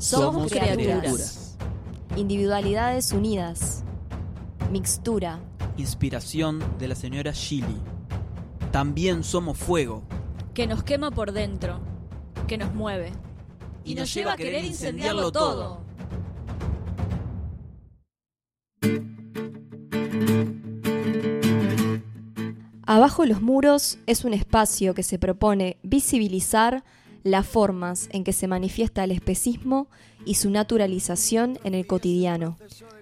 Somos criaturas. Individualidades unidas. Mixtura. Inspiración de la señora Shilly. También somos fuego. Que nos quema por dentro. Que nos mueve. Y, nos lleva a querer incendiarlo todo. Abajo los muros es un espacio que se propone visibilizar las formas en que se manifiesta el especismo y su naturalización en el cotidiano,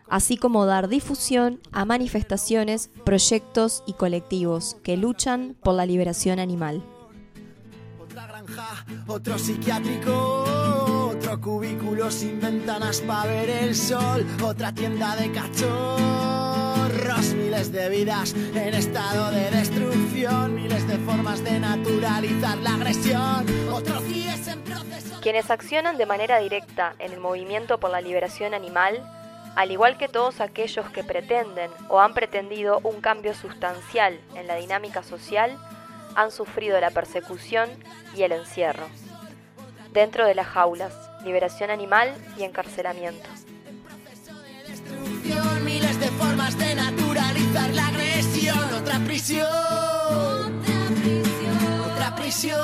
así como dar difusión a manifestaciones, proyectos y colectivos que luchan por la liberación animal. Otra granja, otro psiquiátrico, otro cubículo sin ventanas para ver el sol, otra tienda de cachorros, miles de vidas en estado de destrucción, miles de formas de naturalizar la agresión, otro CIES en proceso. Quienes accionan de manera directa en el movimiento por la liberación animal, al igual que todos aquellos que pretenden o han pretendido un cambio sustancial en la dinámica social, han sufrido la persecución y el encierro. Dentro de las jaulas, liberación animal y encarcelamiento. Miles de formas de naturalizar la agresión, otra prisión, otra prisión.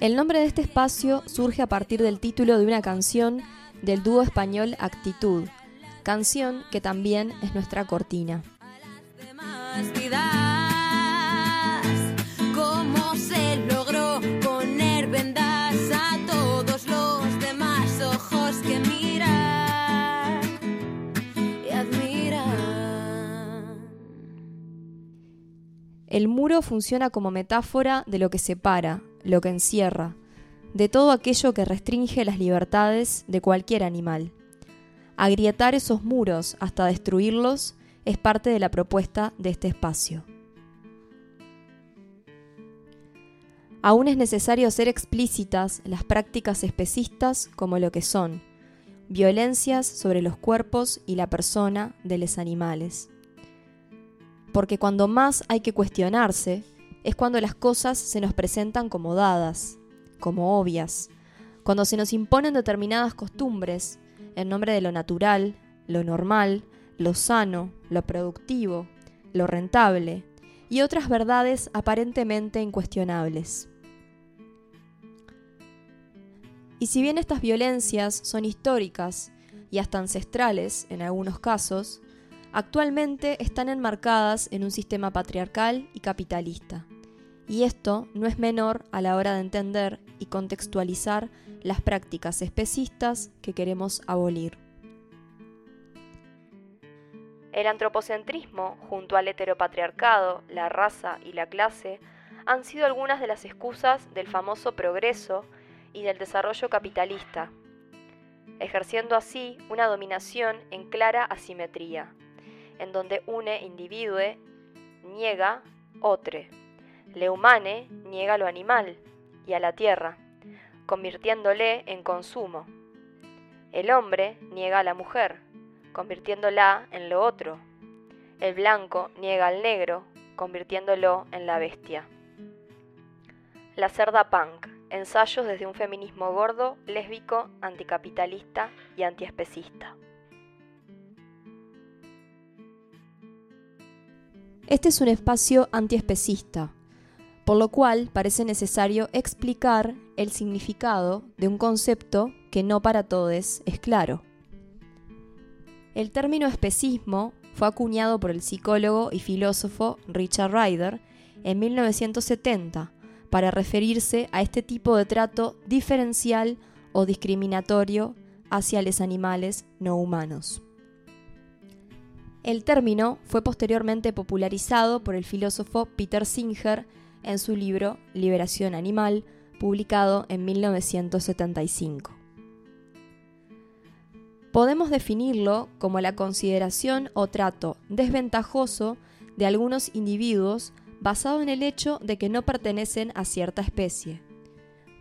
El nombre de este espacio surge a partir del título de una canción del dúo español Actitud, canción que también es nuestra cortina. El muro funciona como metáfora de lo que separa, lo que encierra, de todo aquello que restringe las libertades de cualquier animal. Agrietar esos muros hasta destruirlos es parte de la propuesta de este espacio. Aún es necesario hacer explícitas las prácticas especistas como lo que son, violencias sobre los cuerpos y la persona de los animales. Porque cuando más hay que cuestionarse, es cuando las cosas se nos presentan como dadas, como obvias, cuando se nos imponen determinadas costumbres en nombre de lo natural, lo normal, lo sano, lo productivo, lo rentable y otras verdades aparentemente incuestionables. Y si bien estas violencias son históricas y hasta ancestrales en algunos casos, actualmente están enmarcadas en un sistema patriarcal y capitalista. Y esto no es menor a la hora de entender y contextualizar las prácticas especistas que queremos abolir. El antropocentrismo, junto al heteropatriarcado, la raza y la clase, han sido algunas de las excusas del famoso progreso y del desarrollo capitalista, ejerciendo así una dominación en clara asimetría, en donde une individue niega otre, le humane niega lo animal y a la tierra, convirtiéndole en consumo. El hombre niega a la mujer, convirtiéndola en lo otro. El blanco niega al negro, convirtiéndolo en la bestia. La cerda punk, ensayos desde un feminismo gordo, lésbico, anticapitalista y antiespecista. Este es un espacio antiespecista, por lo cual parece necesario explicar el significado de un concepto que no para todos es claro. El término especismo fue acuñado por el psicólogo y filósofo Richard Ryder en 1970 para referirse a este tipo de trato diferencial o discriminatorio hacia los animales no humanos. El término fue posteriormente popularizado por el filósofo Peter Singer en su libro Liberación Animal, publicado en 1975. Podemos definirlo como la consideración o trato desventajoso de algunos individuos basado en el hecho de que no pertenecen a cierta especie.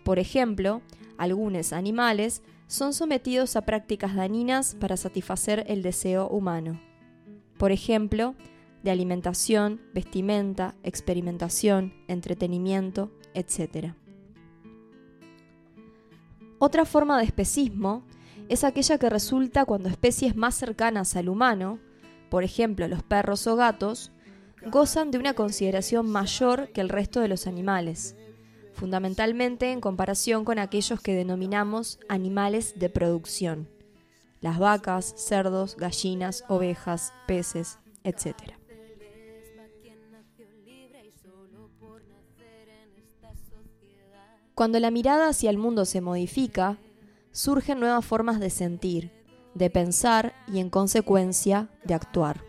Por ejemplo, algunos animales son sometidos a prácticas dañinas para satisfacer el deseo humano. Por ejemplo, de alimentación, vestimenta, experimentación, entretenimiento, etc. Otra forma de especismo es aquella que resulta cuando especies más cercanas al humano, por ejemplo los perros o gatos, gozan de una consideración mayor que el resto de los animales, fundamentalmente en comparación con aquellos que denominamos animales de producción, las vacas, cerdos, gallinas, ovejas, peces, etc. Cuando la mirada hacia el mundo se modifica, surgen nuevas formas de sentir, de pensar y en consecuencia de actuar.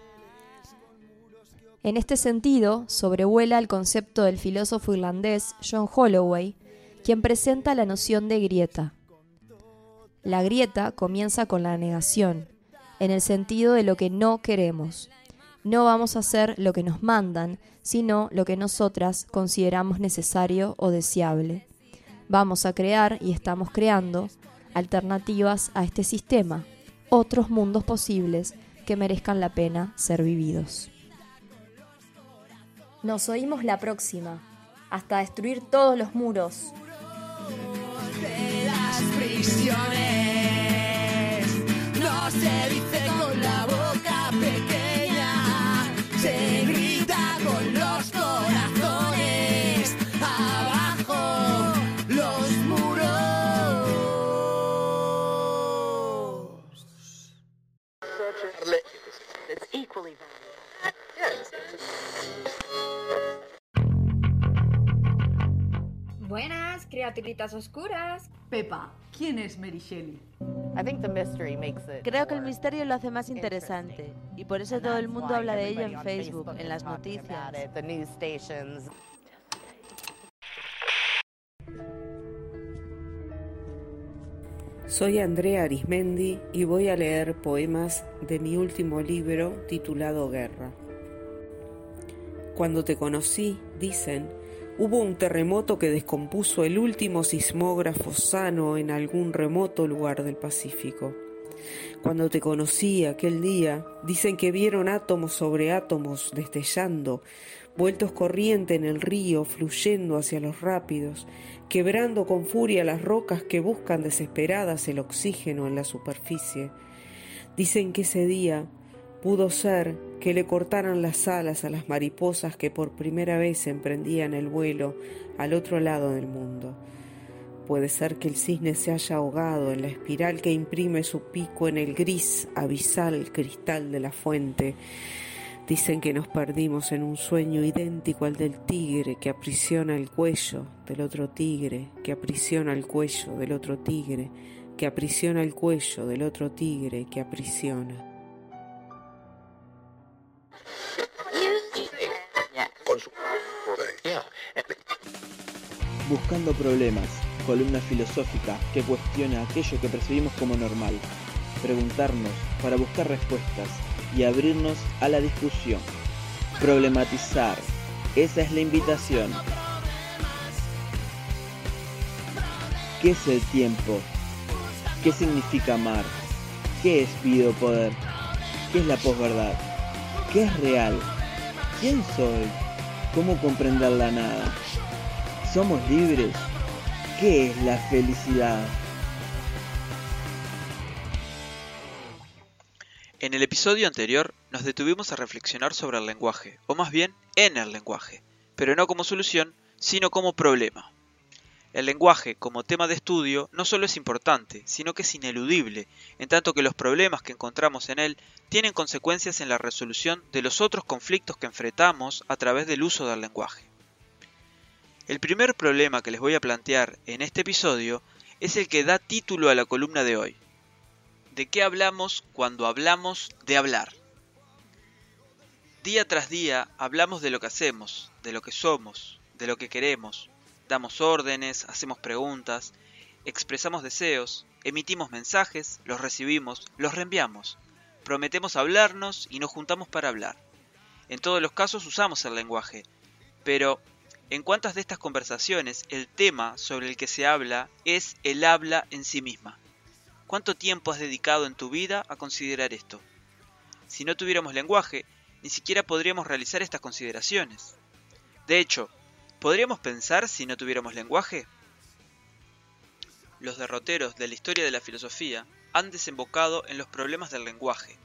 En este sentido, sobrevuela el concepto del filósofo irlandés John Holloway, quien presenta la noción de grieta. La grieta comienza con la negación, en el sentido de lo que no queremos. No vamos a hacer lo que nos mandan, sino lo que nosotras consideramos necesario o deseable. Vamos a crear, y estamos creando, alternativas a este sistema, otros mundos posibles que merezcan la pena ser vividos. Nos oímos la próxima, hasta destruir todos los muros. No se dice con la boca pequeña, se grita con los corazones. Abajo los muros. Buenas, criaturitas oscuras. Pepa, ¿quién es Mary Shelley? Creo que el misterio lo hace más interesante y por eso todo el mundo habla de ello en Facebook, en las noticias. Soy Andrea Arismendi y voy a leer poemas de mi último libro titulado Guerra. Cuando te conocí, dicen, hubo un terremoto que descompuso el último sismógrafo sano en algún remoto lugar del Pacífico. Cuando te conocí aquel día, dicen que vieron átomos sobre átomos destellando, vueltos corriente en el río, fluyendo hacia los rápidos, quebrando con furia las rocas que buscan desesperadas el oxígeno en la superficie. Dicen que ese día pudo ser que le cortaran las alas a las mariposas que por primera vez emprendían el vuelo al otro lado del mundo. Puede ser que el cisne se haya ahogado en la espiral que imprime su pico en el gris abisal cristal de la fuente. Dicen que nos perdimos en un sueño idéntico al del tigre que aprisiona el cuello del otro tigre, que aprisiona el cuello del otro tigre, que aprisiona el cuello del otro tigre, que aprisiona. Buscando problemas, columna filosófica que cuestiona aquello que percibimos como normal. Preguntarnos para buscar respuestas y abrirnos a la discusión. Problematizar, esa es la invitación. ¿Qué es el tiempo? ¿Qué significa amar? ¿Qué es vida o poder? ¿Qué es la posverdad? ¿Qué es real? ¿Quién soy? ¿Cómo comprender la nada? ¿Somos libres? ¿Qué es la felicidad? En el episodio anterior nos detuvimos a reflexionar sobre el lenguaje, o más bien en el lenguaje, pero no como solución, sino como problema. El lenguaje como tema de estudio no solo es importante, sino que es ineludible, en tanto que los problemas que encontramos en él tienen consecuencias en la resolución de los otros conflictos que enfrentamos a través del uso del lenguaje. El primer problema que les voy a plantear en este episodio es el que da título a la columna de hoy. ¿De qué hablamos cuando hablamos de hablar? Día tras día hablamos de lo que hacemos, de lo que somos, de lo que queremos. Damos órdenes, hacemos preguntas, expresamos deseos, emitimos mensajes, los recibimos, los reenviamos. Prometemos hablarnos y nos juntamos para hablar. En todos los casos usamos el lenguaje, pero ¿en cuántas de estas conversaciones el tema sobre el que se habla es el habla en sí misma? ¿Cuánto tiempo has dedicado en tu vida a considerar esto? Si no tuviéramos lenguaje, ni siquiera podríamos realizar estas consideraciones. De hecho, ¿podríamos pensar si no tuviéramos lenguaje? Los derroteros de la historia de la filosofía han desembocado en los problemas del lenguaje,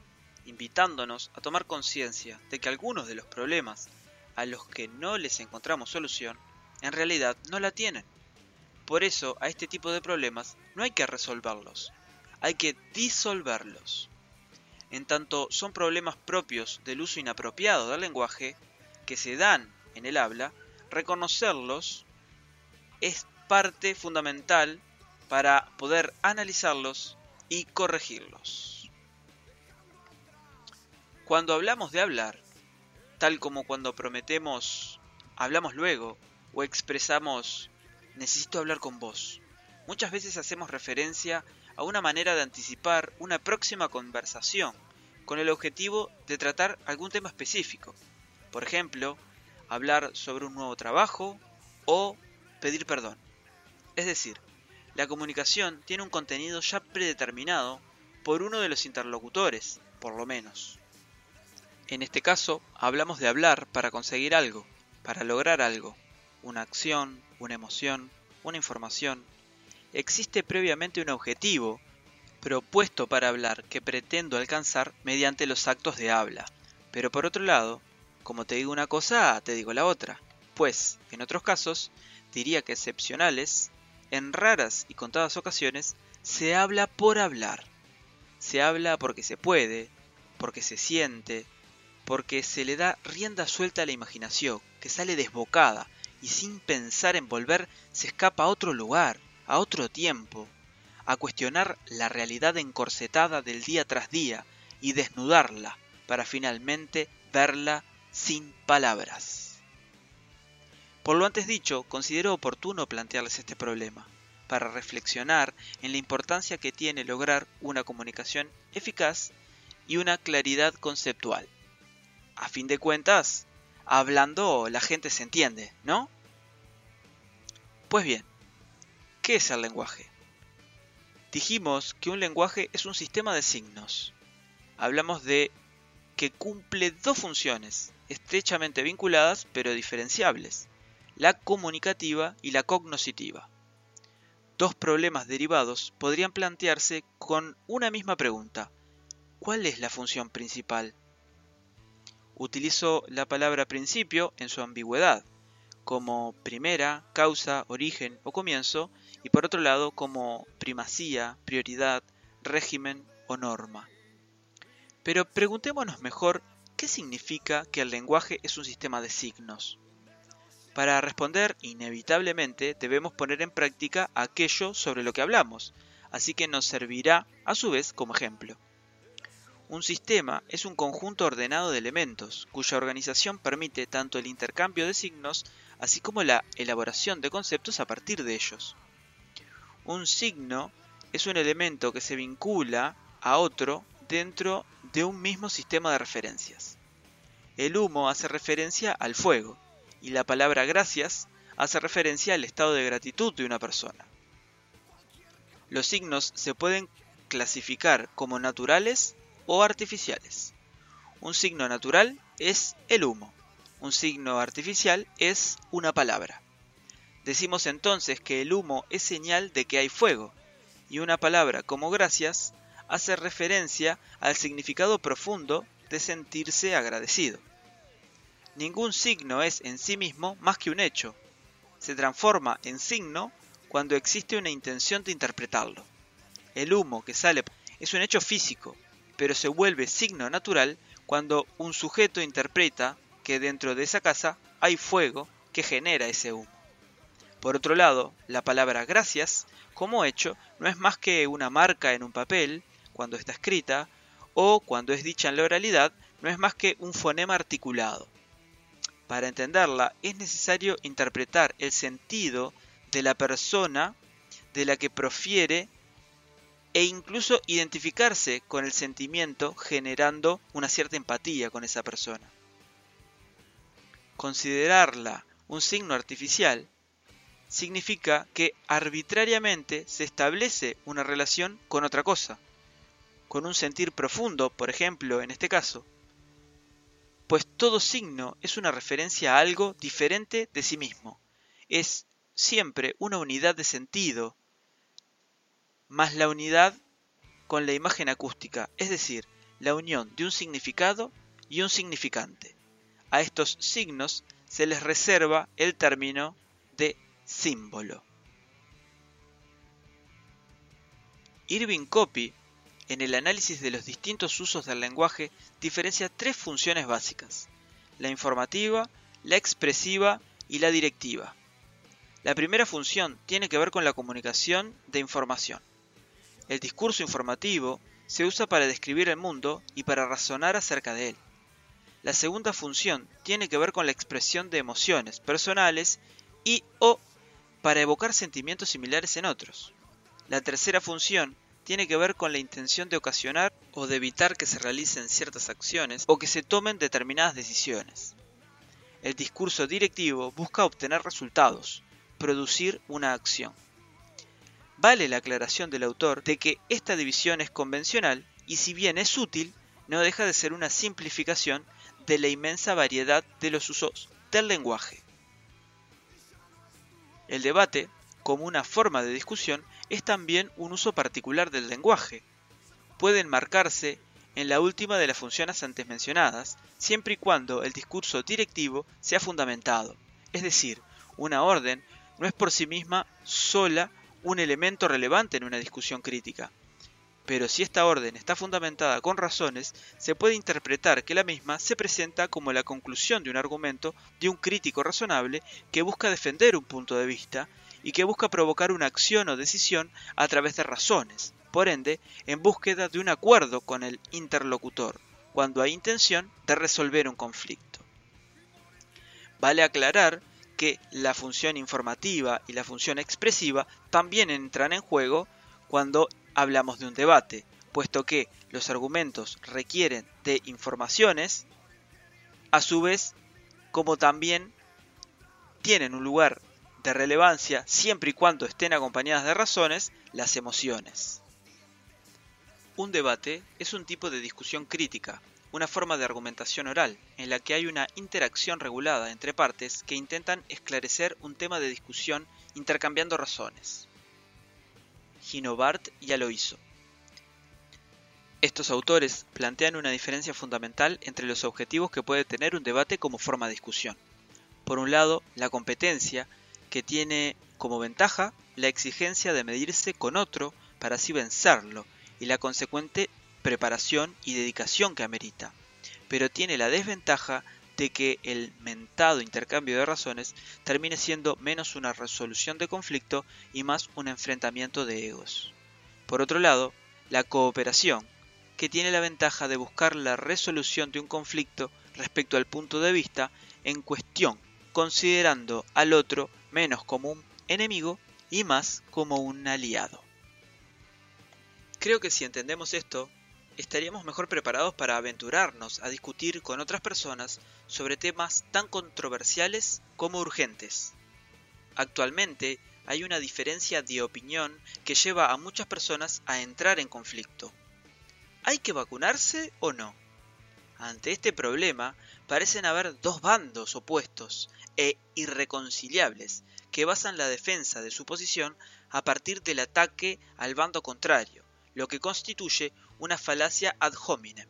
invitándonos a tomar conciencia de que algunos de los problemas a los que no les encontramos solución, en realidad no la tienen. Por eso a este tipo de problemas no hay que resolverlos, hay que disolverlos. En tanto son problemas propios del uso inapropiado del lenguaje que se dan en el habla, reconocerlos es parte fundamental para poder analizarlos y corregirlos. Cuando hablamos de hablar, tal como cuando prometemos hablamos luego o expresamos necesito hablar con vos, muchas veces hacemos referencia a una manera de anticipar una próxima conversación con el objetivo de tratar algún tema específico. Por ejemplo, hablar sobre un nuevo trabajo o pedir perdón. Es decir, la comunicación tiene un contenido ya predeterminado por uno de los interlocutores, por lo menos. En este caso, hablamos de hablar para conseguir algo, para lograr algo, una acción, una emoción, una información. Existe previamente un objetivo propuesto para hablar que pretendo alcanzar mediante los actos de habla. Pero por otro lado, como te digo una cosa, te digo la otra. Pues, en otros casos, diría que excepcionales, en raras y contadas ocasiones, se habla por hablar. Se habla porque se puede, porque se siente, porque se le da rienda suelta a la imaginación, que sale desbocada y sin pensar en volver se escapa a otro lugar, a otro tiempo, a cuestionar la realidad encorsetada del día tras día y desnudarla para finalmente verla sin palabras. Por lo antes dicho, considero oportuno plantearles este problema, para reflexionar en la importancia que tiene lograr una comunicación eficaz y una claridad conceptual. A fin de cuentas, hablando la gente se entiende, ¿no? Pues bien, ¿qué es el lenguaje? Dijimos que un lenguaje es un sistema de signos. Hablamos de que cumple dos funciones, estrechamente vinculadas pero diferenciables, la comunicativa y la cognoscitiva. Dos problemas derivados podrían plantearse con una misma pregunta. ¿Cuál es la función principal? Utilizo la palabra principio en su ambigüedad, como primera, causa, origen o comienzo, y por otro lado como primacía, prioridad, régimen o norma. Pero preguntémonos mejor qué significa que el lenguaje es un sistema de signos. Para responder, inevitablemente debemos poner en práctica aquello sobre lo que hablamos, así que nos servirá a su vez como ejemplo. Un sistema es un conjunto ordenado de elementos, cuya organización permite tanto el intercambio de signos, así como la elaboración de conceptos a partir de ellos. Un signo es un elemento que se vincula a otro dentro de un mismo sistema de referencias. El humo hace referencia al fuego y la palabra gracias hace referencia al estado de gratitud de una persona. Los signos se pueden clasificar como naturales o artificiales. Un signo natural es el humo. Un signo artificial es una palabra. Decimos entonces que el humo es señal de que hay fuego, y una palabra como gracias hace referencia al significado profundo de sentirse agradecido. Ningún signo es en sí mismo más que un hecho. Se transforma en signo cuando existe una intención de interpretarlo. El humo que sale es un hecho físico, pero se vuelve signo natural cuando un sujeto interpreta que dentro de esa casa hay fuego que genera ese humo. Por otro lado, la palabra gracias, como hecho, no es más que una marca en un papel, cuando está escrita, o cuando es dicha en la oralidad, no es más que un fonema articulado. Para entenderla es necesario interpretar el sentido de la persona de la que profiere e incluso identificarse con el sentimiento generando una cierta empatía con esa persona. Considerarla un signo artificial significa que arbitrariamente se establece una relación con otra cosa, con un sentir profundo, por ejemplo, en este caso. pues todo signo es una referencia a algo diferente de sí mismo. Es siempre una unidad de sentido, más la unidad con la imagen acústica, es decir, la unión de un significado y un significante. A estos signos se les reserva el término de símbolo. Irving Copy, en el análisis de los distintos usos del lenguaje, diferencia tres funciones básicas, la informativa, la expresiva y la directiva. La primera función tiene que ver con la comunicación de información. El discurso informativo se usa para describir el mundo y para razonar acerca de él. La segunda función tiene que ver con la expresión de emociones personales y o para evocar sentimientos similares en otros. La tercera función tiene que ver con la intención de ocasionar o de evitar que se realicen ciertas acciones o que se tomen determinadas decisiones. El discurso directivo busca obtener resultados, producir una acción. Vale la aclaración del autor de que esta división es convencional y si bien es útil, no deja de ser una simplificación de la inmensa variedad de los usos del lenguaje. El debate, como una forma de discusión, es también un uso particular del lenguaje. Puede enmarcarse en la última de las funciones antes mencionadas, siempre y cuando el discurso directivo sea fundamentado, es decir, una orden no es por sí misma sola un elemento relevante en una discusión crítica. Pero si esta orden está fundamentada con razones, se puede interpretar que la misma se presenta como la conclusión de un argumento de un crítico razonable que busca defender un punto de vista y que busca provocar una acción o decisión a través de razones, por ende, en búsqueda de un acuerdo con el interlocutor, cuando hay intención de resolver un conflicto. Vale aclarar que la función informativa y la función expresiva también entran en juego cuando hablamos de un debate, puesto que los argumentos requieren de informaciones, a su vez, como también tienen un lugar de relevancia siempre y cuando estén acompañadas de razones, las emociones. Un debate es un tipo de discusión crítica, una forma de argumentación oral, en la que hay una interacción regulada entre partes que intentan esclarecer un tema de discusión intercambiando razones. Ginobart ya lo hizo. Estos autores plantean una diferencia fundamental entre los objetivos que puede tener un debate como forma de discusión. Por un lado, la competencia, que tiene como ventaja la exigencia de medirse con otro para así vencerlo y la consecuente preparación y dedicación que amerita, pero tiene la desventaja de que el mentado intercambio de razones termine siendo menos una resolución de conflicto y más un enfrentamiento de egos. Por otro lado, la cooperación, que tiene la ventaja de buscar la resolución de un conflicto respecto al punto de vista en cuestión, considerando al otro menos como un enemigo y más como un aliado. Creo que si entendemos esto, estaríamos mejor preparados para aventurarnos a discutir con otras personas sobre temas tan controversiales como urgentes. Actualmente hay una diferencia de opinión que lleva a muchas personas a entrar en conflicto. ¿Hay que vacunarse o no? Ante este problema parecen haber dos bandos opuestos e irreconciliables que basan la defensa de su posición a partir del ataque al bando contrario, lo que constituye una falacia ad hominem.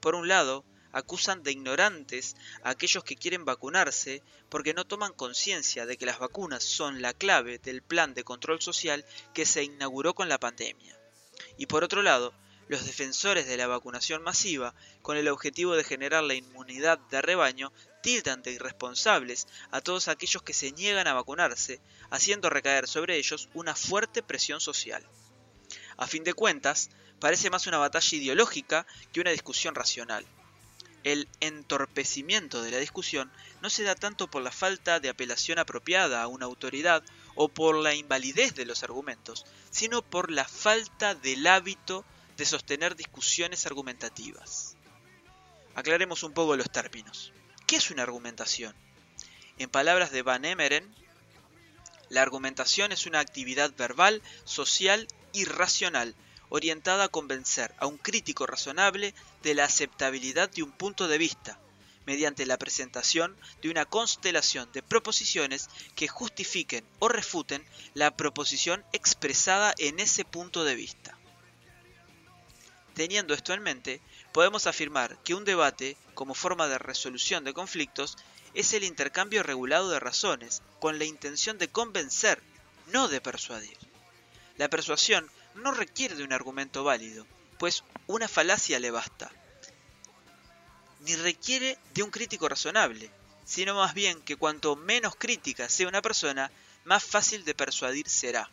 Por un lado, acusan de ignorantes a aquellos que quieren vacunarse porque no toman conciencia de que las vacunas son la clave del plan de control social que se inauguró con la pandemia. Y por otro lado, los defensores de la vacunación masiva, con el objetivo de generar la inmunidad de rebaño, tildan de irresponsables a todos aquellos que se niegan a vacunarse, haciendo recaer sobre ellos una fuerte presión social. A fin de cuentas, parece más una batalla ideológica que una discusión racional. El entorpecimiento de la discusión no se da tanto por la falta de apelación apropiada a una autoridad o por la invalidez de los argumentos, sino por la falta del hábito de sostener discusiones argumentativas. Aclaremos un poco los términos. ¿Qué es una argumentación? En palabras de Van Emeren, la argumentación es una actividad verbal, social y racional orientada a convencer a un crítico razonable de la aceptabilidad de un punto de vista, mediante la presentación de una constelación de proposiciones que justifiquen o refuten la proposición expresada en ese punto de vista. Teniendo esto en mente, podemos afirmar que un debate, como forma de resolución de conflictos, es el intercambio regulado de razones, con la intención de convencer, no de persuadir. La persuasión no requiere de un argumento válido, pues una falacia le basta. Ni requiere de un crítico razonable, sino más bien que cuanto menos crítica sea una persona, más fácil de persuadir será.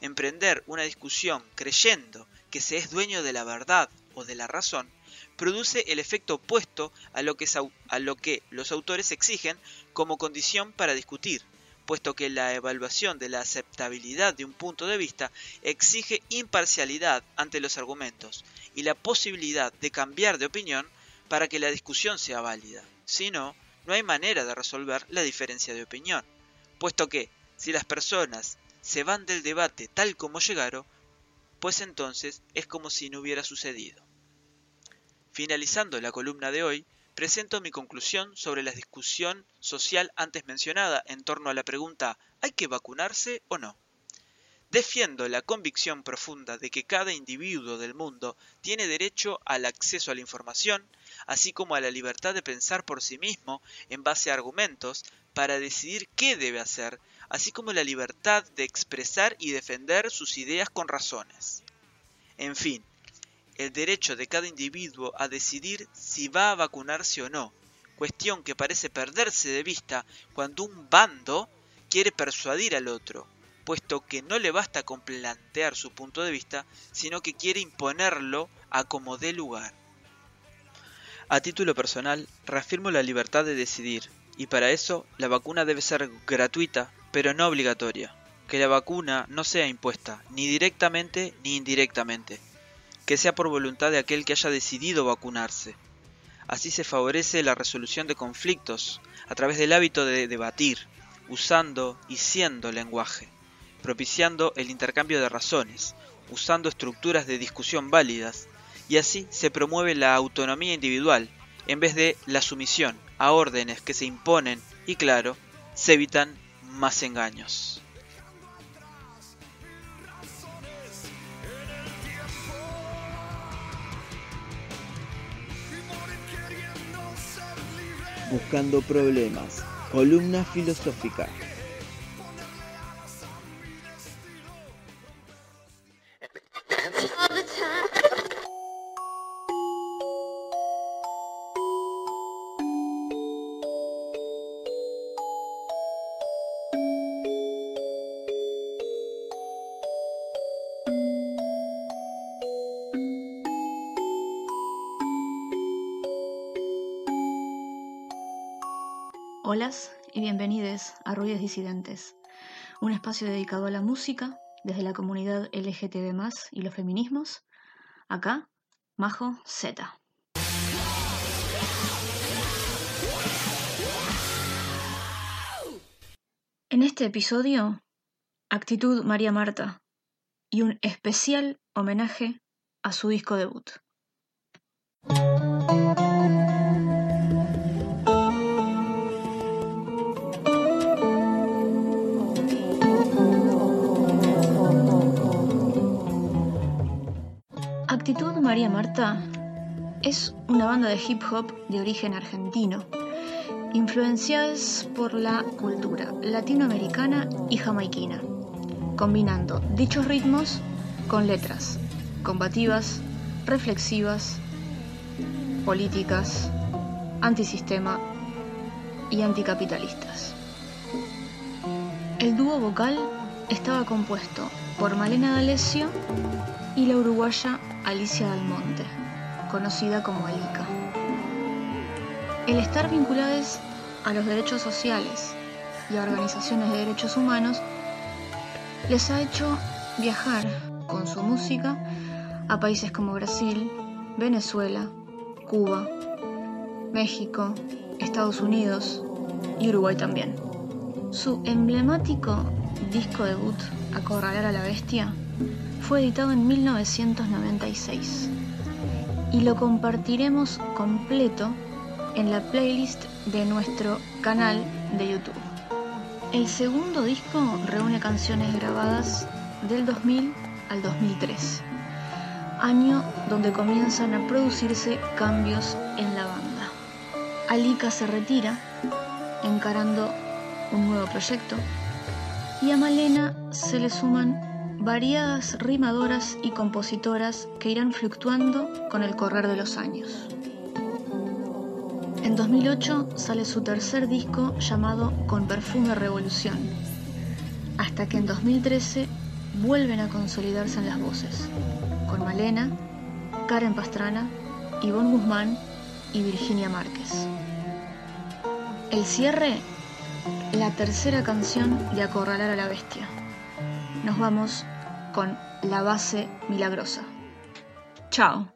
Emprender una discusión creyendo que se es dueño de la verdad o de la razón produce el efecto opuesto a lo que, a lo que los autores exigen como condición para discutir, puesto que la evaluación de la aceptabilidad de un punto de vista exige imparcialidad ante los argumentos y la posibilidad de cambiar de opinión para que la discusión sea válida. Si no, no hay manera de resolver la diferencia de opinión, puesto que si las personas se van del debate tal como llegaron, pues entonces es como si no hubiera sucedido. Finalizando la columna de hoy, presento mi conclusión sobre la discusión social antes mencionada en torno a la pregunta ¿hay que vacunarse o no? Defiendo la convicción profunda de que cada individuo del mundo tiene derecho al acceso a la información, así como a la libertad de pensar por sí mismo en base a argumentos para decidir qué debe hacer, así como la libertad de expresar y defender sus ideas con razones. En fin, el derecho de cada individuo a decidir si va a vacunarse o no, cuestión que parece perderse de vista cuando un bando quiere persuadir al otro, puesto que no le basta con plantear su punto de vista, sino que quiere imponerlo a como dé lugar. A título personal, reafirmo la libertad de decidir, y para eso la vacuna debe ser gratuita, pero no obligatoria. Que la vacuna no sea impuesta, ni directamente ni indirectamente que sea por voluntad de aquel que haya decidido vacunarse. Así se favorece la resolución de conflictos a través del hábito de debatir, usando y siendo lenguaje, propiciando el intercambio de razones, usando estructuras de discusión válidas, y así se promueve la autonomía individual en vez de la sumisión a órdenes que se imponen y claro, se evitan más engaños. Buscando Problemas, columna filosófica. Un espacio dedicado a la música desde la comunidad LGTB y los feminismos. Acá, Majo Z. En este episodio, Actitud María Marta y un especial homenaje a su disco debut. Actitud María Marta es una banda de hip hop de origen argentino, influenciadas por la cultura latinoamericana y jamaiquina, combinando dichos ritmos con letras combativas, reflexivas, políticas, antisistema y anticapitalistas. El dúo vocal estaba compuesto por Malena D'Alessio y la uruguaya Alicia Dalmonte, conocida como Alica. El estar vinculados a los derechos sociales y a organizaciones de derechos humanos les ha hecho viajar con su música a países como Brasil, Venezuela, Cuba, México, Estados Unidos y Uruguay también. Su emblemático disco debut, Acorralar a la Bestia, fue editado en 1996 y lo compartiremos completo en la playlist de nuestro canal de YouTube. El segundo disco reúne canciones grabadas del 2000 al 2003, año donde comienzan a producirse cambios en la banda. Alika se retira, encarando un nuevo proyecto, y a Malena se le suman variadas rimadoras y compositoras que irán fluctuando con el correr de los años. En 2008 sale su tercer disco llamado Con Perfume Revolución, hasta que en 2013 vuelven a consolidarse en las voces, con Malena, Karen Pastrana, Ivonne Guzmán y Virginia Márquez. El cierre, la tercera canción de Acorralar a la Bestia. Nos vamos con La Base Milagrosa. Chao.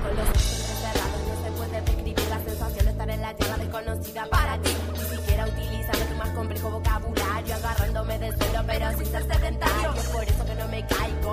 Con los ojos cerrados no se puede describir la sensación de estar en la tierra desconocida para ti. Ni siquiera utilizando tu más complejo vocabulario, agarrándome del suelo pero sin ser sedentario.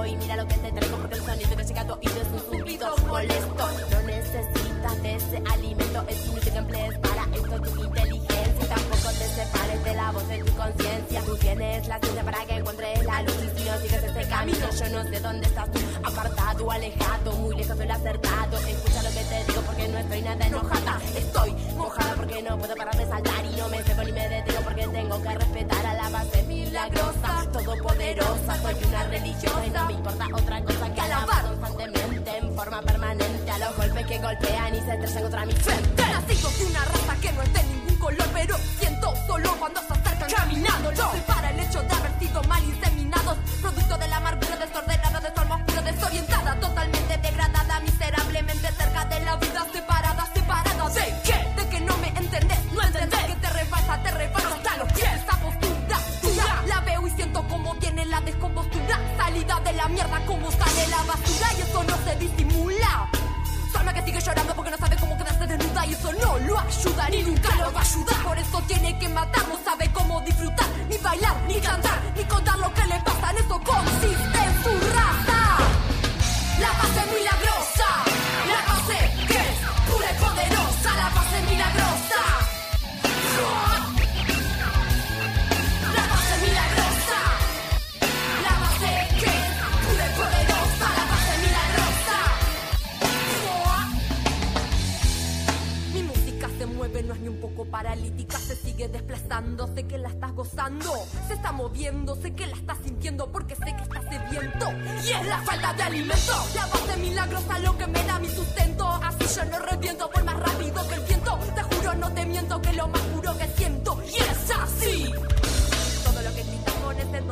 Y mira lo que te traigo porque el sonido que llega a tu oído es un zumbido molesto. No necesitas de ese alimento, es inútil que emplees para esto tu inteligencia tampoco te separes de la voz de tu conciencia. Tú tienes la ciencia para que encuentres la luz y si no sigues este camino, yo no sé dónde estás tú, apartado, alejado, muy lejos del acertado. Escucha lo que te digo porque no estoy nada enojada. Estoy mojada porque no puedo parar de saltar y no me seco ni me detengo porque tengo que respetar a la base milagrosa, todopoderosa. Soy una religiosa y no me importa otra cosa que alabar constantemente en forma permanente a los golpes que golpean y se estrellan contra mi frente. Nacido de una raza que no es de ningún color, pero siento solo cuando se acercan caminando. No para el hecho de haber sido mal inseminados,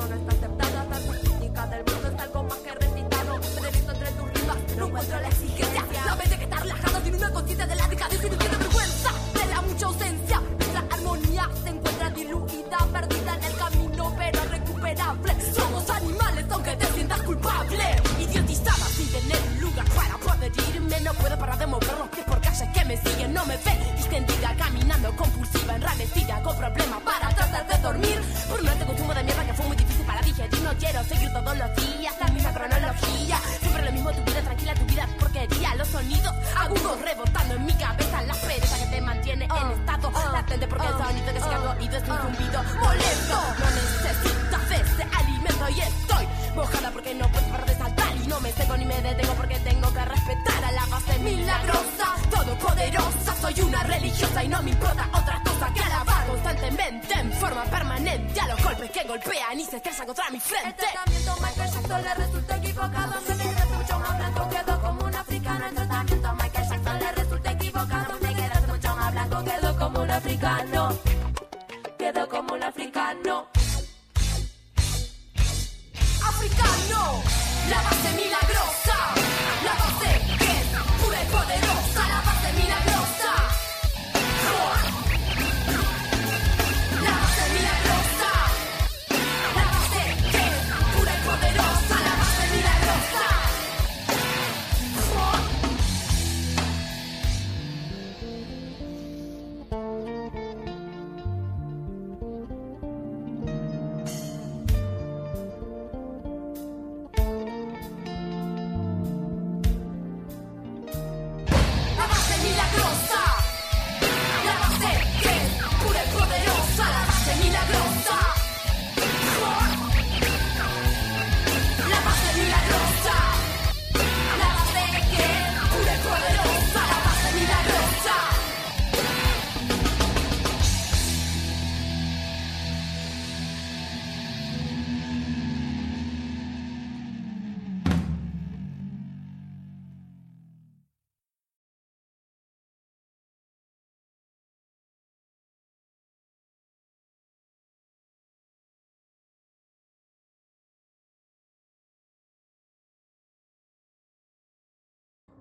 este como un africano. Africano, la base milagrosa,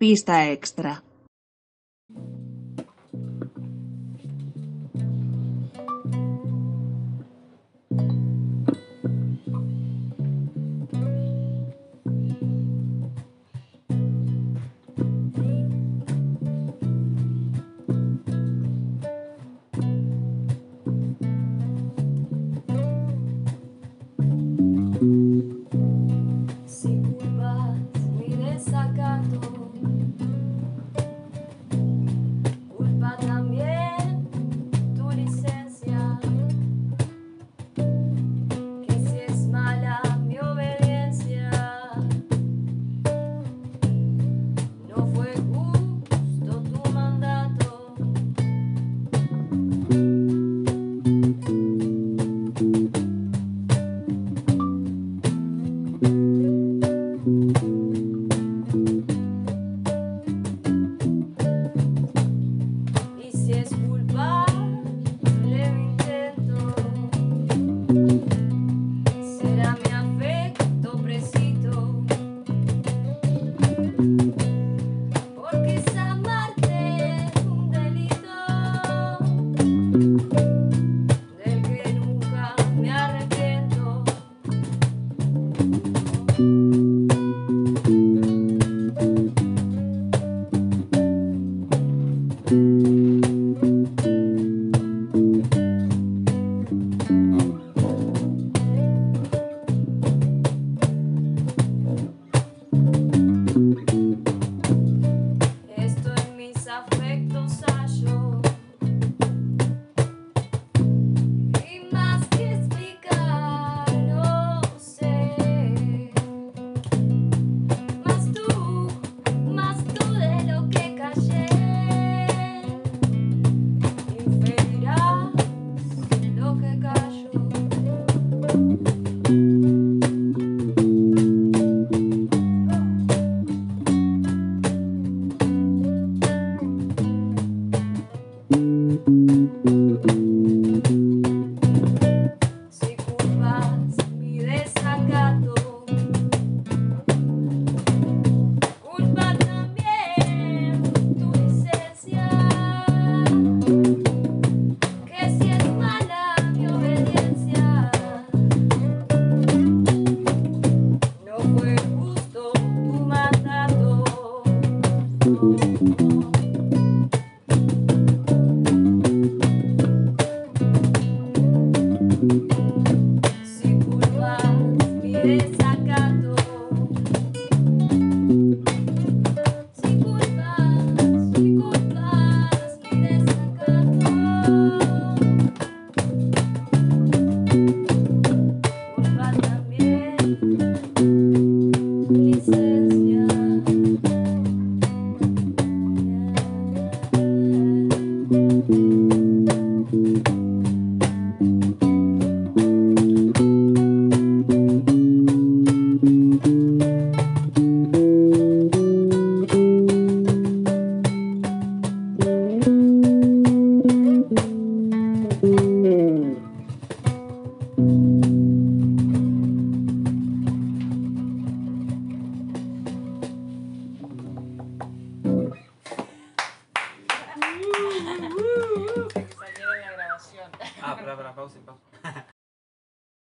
Pista extra.